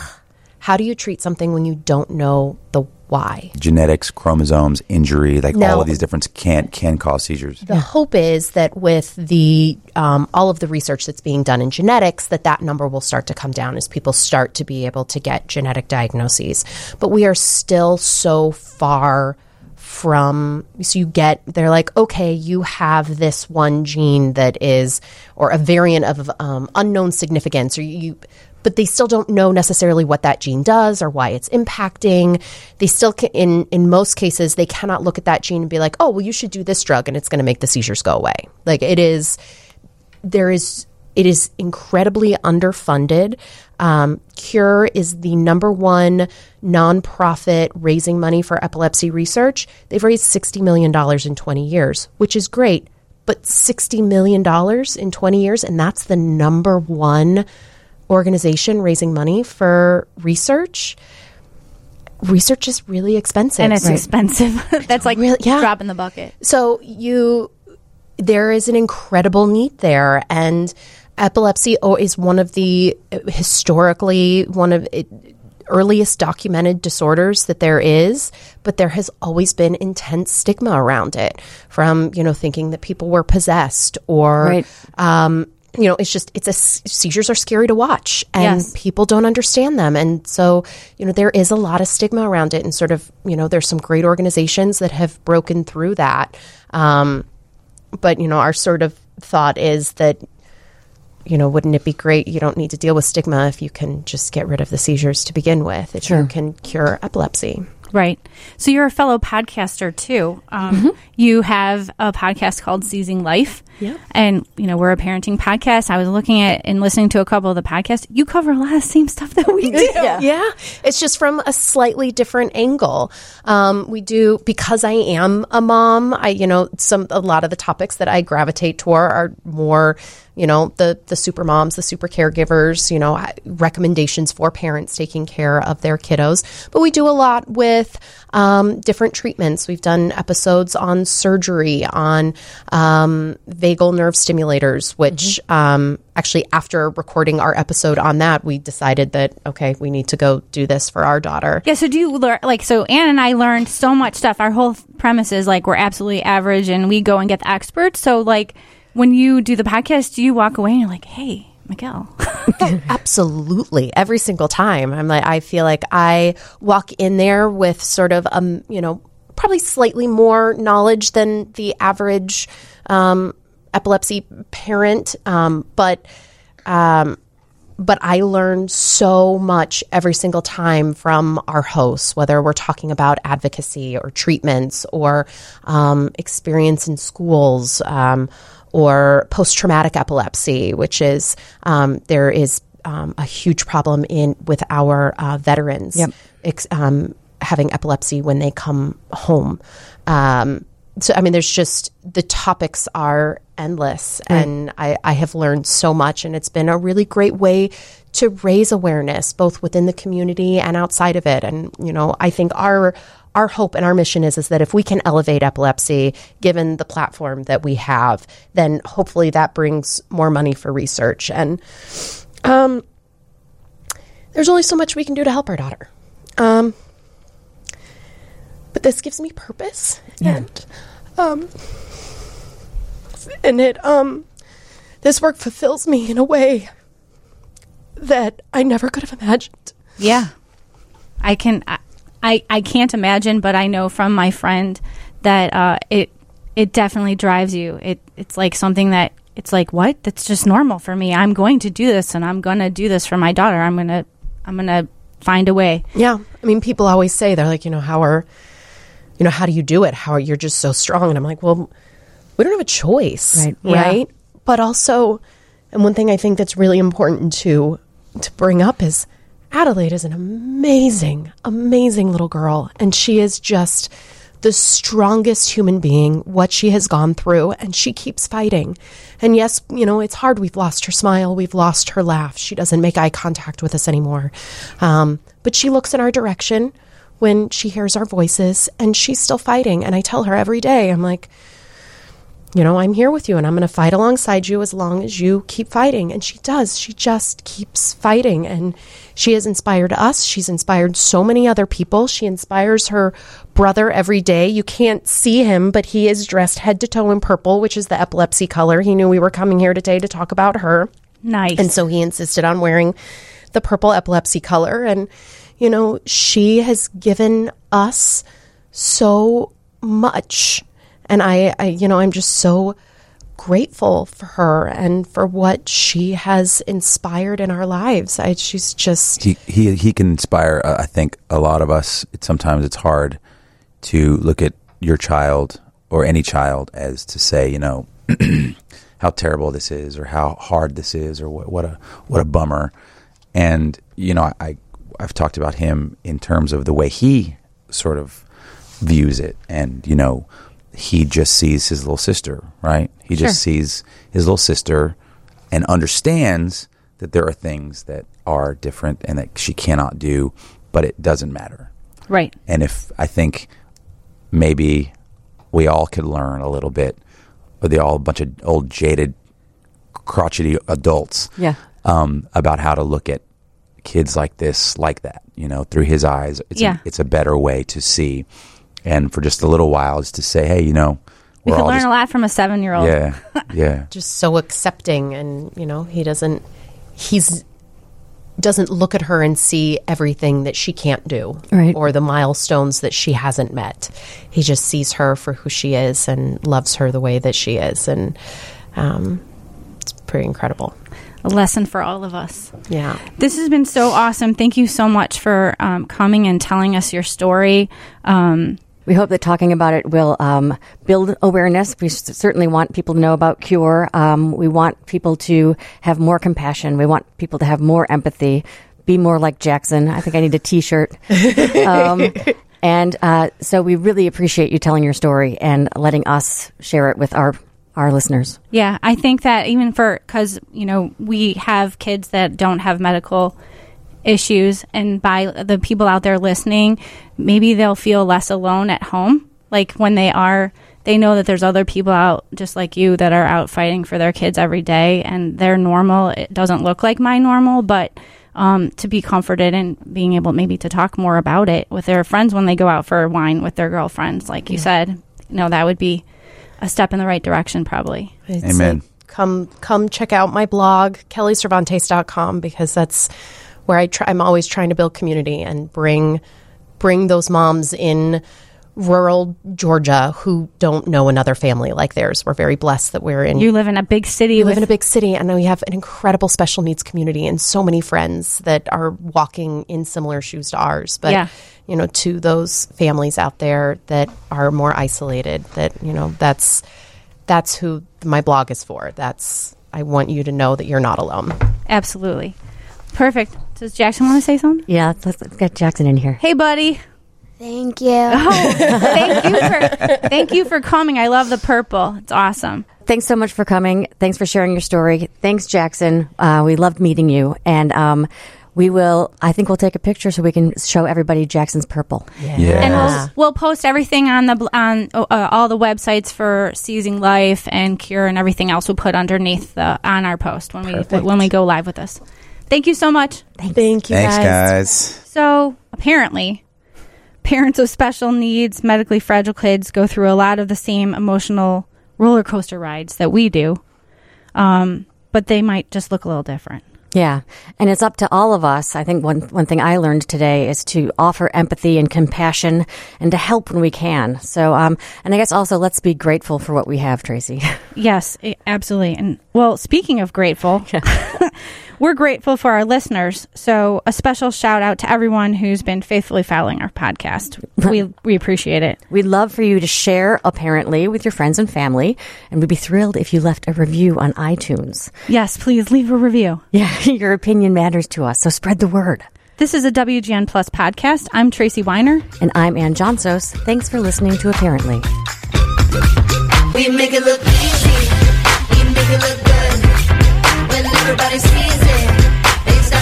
Speaker 5: How do you treat something when you don't know the why?
Speaker 6: Genetics, chromosomes, injury, like
Speaker 5: Now-
Speaker 6: all of these different can can cause seizures.
Speaker 5: The hope is that with the um, all of the research that's being done in genetics, that that number will start to come down as people start to be able to get genetic diagnoses. But we are still so far from. So you get they're like, okay, you have this one gene that is, or a variant of um, unknown significance, or you. But they still don't know necessarily what that gene does or why it's impacting. They still, can, in in most cases, they cannot look at that gene and be like, "Oh, well, you should do this drug and it's going to make the seizures go away." Like it is, there is it is incredibly underfunded. Um, Cure is the number one nonprofit raising money for epilepsy research. They've raised sixty million dollars in twenty years, which is great. But sixty million dollars in twenty years, and that's the number one organization raising money for research. Research is really expensive,
Speaker 4: and it's expensive. That's like
Speaker 5: Really- yeah.
Speaker 4: drop in the bucket.
Speaker 5: so you, there is an incredible need there, and epilepsy is one of the historically one of it, earliest documented disorders that there is. But there has always been intense stigma around it, from you know thinking that people were possessed or.
Speaker 1: Right.
Speaker 5: Um, you know, it's just it's a seizures are scary to watch, and
Speaker 4: Yes.
Speaker 5: people don't understand them, and so you know there is a lot of stigma around it, and sort of you know there's some great organizations that have broken through that, um, but you know our sort of thought is that you know wouldn't it be great? You don't need to deal with stigma if you can just get rid of the seizures to begin with. If you can cure epilepsy.
Speaker 4: Right. So you're a fellow podcaster too. Um,
Speaker 5: Mm-hmm.
Speaker 4: You have a podcast called Seizing Life.
Speaker 5: Yeah.
Speaker 4: And, you know, we're a parenting podcast. I was looking at and listening to a couple of the podcasts. You cover a lot of the same stuff that we do.
Speaker 5: Yeah. it's just from a slightly different angle. Um, we do because I am a mom. I, you know, some a lot of the topics that I gravitate toward are more you know, the the super moms, the super caregivers, you know, recommendations for parents taking care of their kiddos. But we do a lot with um, different treatments. We've done episodes on surgery, on um, vagal nerve stimulators, which um, actually after recording our episode on that, we decided that okay, we need to go do this for our daughter.
Speaker 4: Yeah, so do you learn like so Ann and I learned so much stuff. Our whole premise is like we're absolutely average and we go and get the experts. So like when you do the podcast, you walk away and you're like, hey, Miguel.
Speaker 5: Absolutely. Every single time. I'm like I feel like I walk in there with sort of um, you know, probably slightly more knowledge than the average um, epilepsy parent. Um, but um, but I learn so much every single time from our hosts, whether we're talking about advocacy or treatments or um, experience in schools um, or post traumatic epilepsy, which is um, there is um, a huge problem in with our uh, veterans
Speaker 1: Yep.
Speaker 5: ex- um, having epilepsy when they come home. Um, so I mean, there's just the topics are endless, and I, I have learned so much, and it's been a really great way to raise awareness both within the community and outside of it. And you know, I think our our hope and our mission is is that if we can elevate epilepsy, given the platform that we have, then hopefully that brings more money for research. And um, there's only so much we can do to help our daughter. Um, but this gives me purpose and um and it um this work fulfills me in a way that I never could have imagined.
Speaker 4: Yeah. I can I, I I can't imagine, but I know from my friend that uh, it it definitely drives you. It it's like something that it's like what? That's just normal for me. I'm going to do this and I'm going to do this for my daughter. I'm going to I'm going to find a way.
Speaker 5: Yeah. I mean people always say they're like, you know, how are you know, how do you do it? How are you're just so strong? And I'm like, well, we don't have a choice.
Speaker 1: Right.
Speaker 4: Yeah.
Speaker 5: Right. But also and one thing I think that's really important to to bring up is Adelaide is an amazing, amazing little girl. And she is just the strongest human being, what she has gone through, and she keeps fighting. And yes, you know, it's hard. We've lost her smile, we've lost her laugh. She doesn't make eye contact with us anymore. Um, but she looks in our direction when she hears our voices, and she's still fighting. And I tell her every day, I'm like, you know, I'm here with you and I'm going to fight alongside you as long as you keep fighting. And she does. She just keeps fighting. And she has inspired us. She's inspired so many other people. She inspires her brother every day. You can't see him, but he is dressed head to toe in purple, which is the epilepsy color. He knew we were coming here today to talk about her.
Speaker 4: Nice.
Speaker 5: And so he insisted on wearing the purple epilepsy color. And, you know, she has given us so much. And I, I, you know, I'm just so grateful for her and for what she has inspired in our lives. I, she's just,
Speaker 6: he he he can inspire. Uh, I think a lot of us. It, sometimes it's hard to look at your child or any child as to say, you know, how terrible this is, or how hard this is, or what, what a what a bummer. And you know, I I've talked about him in terms of the way he sort of views it, and you know, he just sees his little sister, right? He just sees his little sister and understands that there are things that are different and that she cannot do, but it doesn't matter.
Speaker 4: right.
Speaker 6: And if I think maybe we all could learn a little bit, or they're all a bunch of old jaded, crotchety adults,
Speaker 1: Yeah.
Speaker 6: um, about how to look at kids like this, like that, you know, through his eyes. It's
Speaker 4: Yeah.
Speaker 6: a, it's a better way to see, and for just a little while, is to say, hey, you know,
Speaker 4: We
Speaker 6: we're
Speaker 4: could
Speaker 6: all
Speaker 4: learn
Speaker 6: just,
Speaker 4: a lot from a seven year old.
Speaker 6: yeah, yeah.
Speaker 5: just so accepting. And, you know, he doesn't, he's, doesn't look at her and see everything that she can't do
Speaker 1: Right.
Speaker 5: or the milestones that she hasn't met. He just sees her for who she is and loves her the way that she is. And um, it's pretty incredible.
Speaker 4: A lesson for all of us.
Speaker 5: Yeah.
Speaker 4: This has been so awesome. Thank you so much for um, coming and telling us your story. Um,
Speaker 1: We hope that talking about it will um, build awareness. We certainly want people to know about Cure. Um, we want people to have more compassion. We want people to have more empathy, be more like Jackson. I think I need a T-shirt. um, and uh, so we really appreciate you telling your story and letting us share it with our our listeners.
Speaker 4: Yeah, I think that even for because you know we have kids that don't have medical issues, and by the people out there listening, maybe they'll feel less alone at home. Like when they are, they know that there's other people out just like you that are out fighting for their kids every day, and their normal it doesn't look like my normal, but. Um, to be comforted and being able maybe to talk more about it with their friends when they go out for wine with their girlfriends, like you said, you know, that would be a step in the right direction, probably.
Speaker 5: It's
Speaker 6: Amen.
Speaker 5: like, come come check out my blog, kellycervantes.com because that's where I try, I'm always trying to build community and bring bring those moms in rural Georgia who don't know another family like theirs. We're very blessed that we're in
Speaker 4: You live in a big city
Speaker 5: we live in a big city and we have an incredible special needs community and so many friends that are walking in similar shoes to ours but
Speaker 4: Yeah.
Speaker 5: you know to those families out there that are more isolated that you know that's that's who my blog is for that's i want you to know that you're not alone
Speaker 4: Absolutely. Perfect. Does Jackson want to say something?
Speaker 1: Yeah, let's, let's get Jackson in here.
Speaker 4: Hey, buddy.
Speaker 7: Thank you.
Speaker 4: Oh, thank you for thank you for coming. I love the purple. It's awesome.
Speaker 1: Thanks so much for coming. Thanks for sharing your story. Thanks, Jackson. Uh, we loved meeting you. And um, we will, I think we'll take a picture so we can show everybody Jackson's purple.
Speaker 6: Yeah.
Speaker 4: And we'll we'll post everything on the on uh, all the websites for Seizing Life and Cure and everything else. We'll put underneath the on our post when we when we go live with us. Thank you so much.
Speaker 5: thank you
Speaker 6: Thanks,
Speaker 5: guys.
Speaker 6: guys.
Speaker 4: So apparently, parents of special needs, medically fragile kids go through a lot of the same emotional roller coaster rides that we do, um, but they might just look a little different.
Speaker 1: Yeah. And it's up to all of us. I think one, one thing I learned today is to offer empathy and compassion and to help when we can. So, um, and I guess also let's be grateful for what we have, Tracy.
Speaker 4: Yes, i- absolutely. And well, speaking of grateful, we're grateful for our listeners. So a special shout out to everyone who's been faithfully following our podcast. We we appreciate it.
Speaker 1: We'd love for you to share, apparently, with your friends and family. And we'd be thrilled if you left a review on iTunes.
Speaker 4: Yes, please leave a review.
Speaker 1: Yeah, your opinion matters to us. So spread the word.
Speaker 4: This is a WGN Plus podcast. I'm Tracy Weiner.
Speaker 1: And I'm Ann Johnson. Thanks for listening to Apparently.
Speaker 3: We make it look easy. We make it look good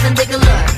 Speaker 3: and take a look.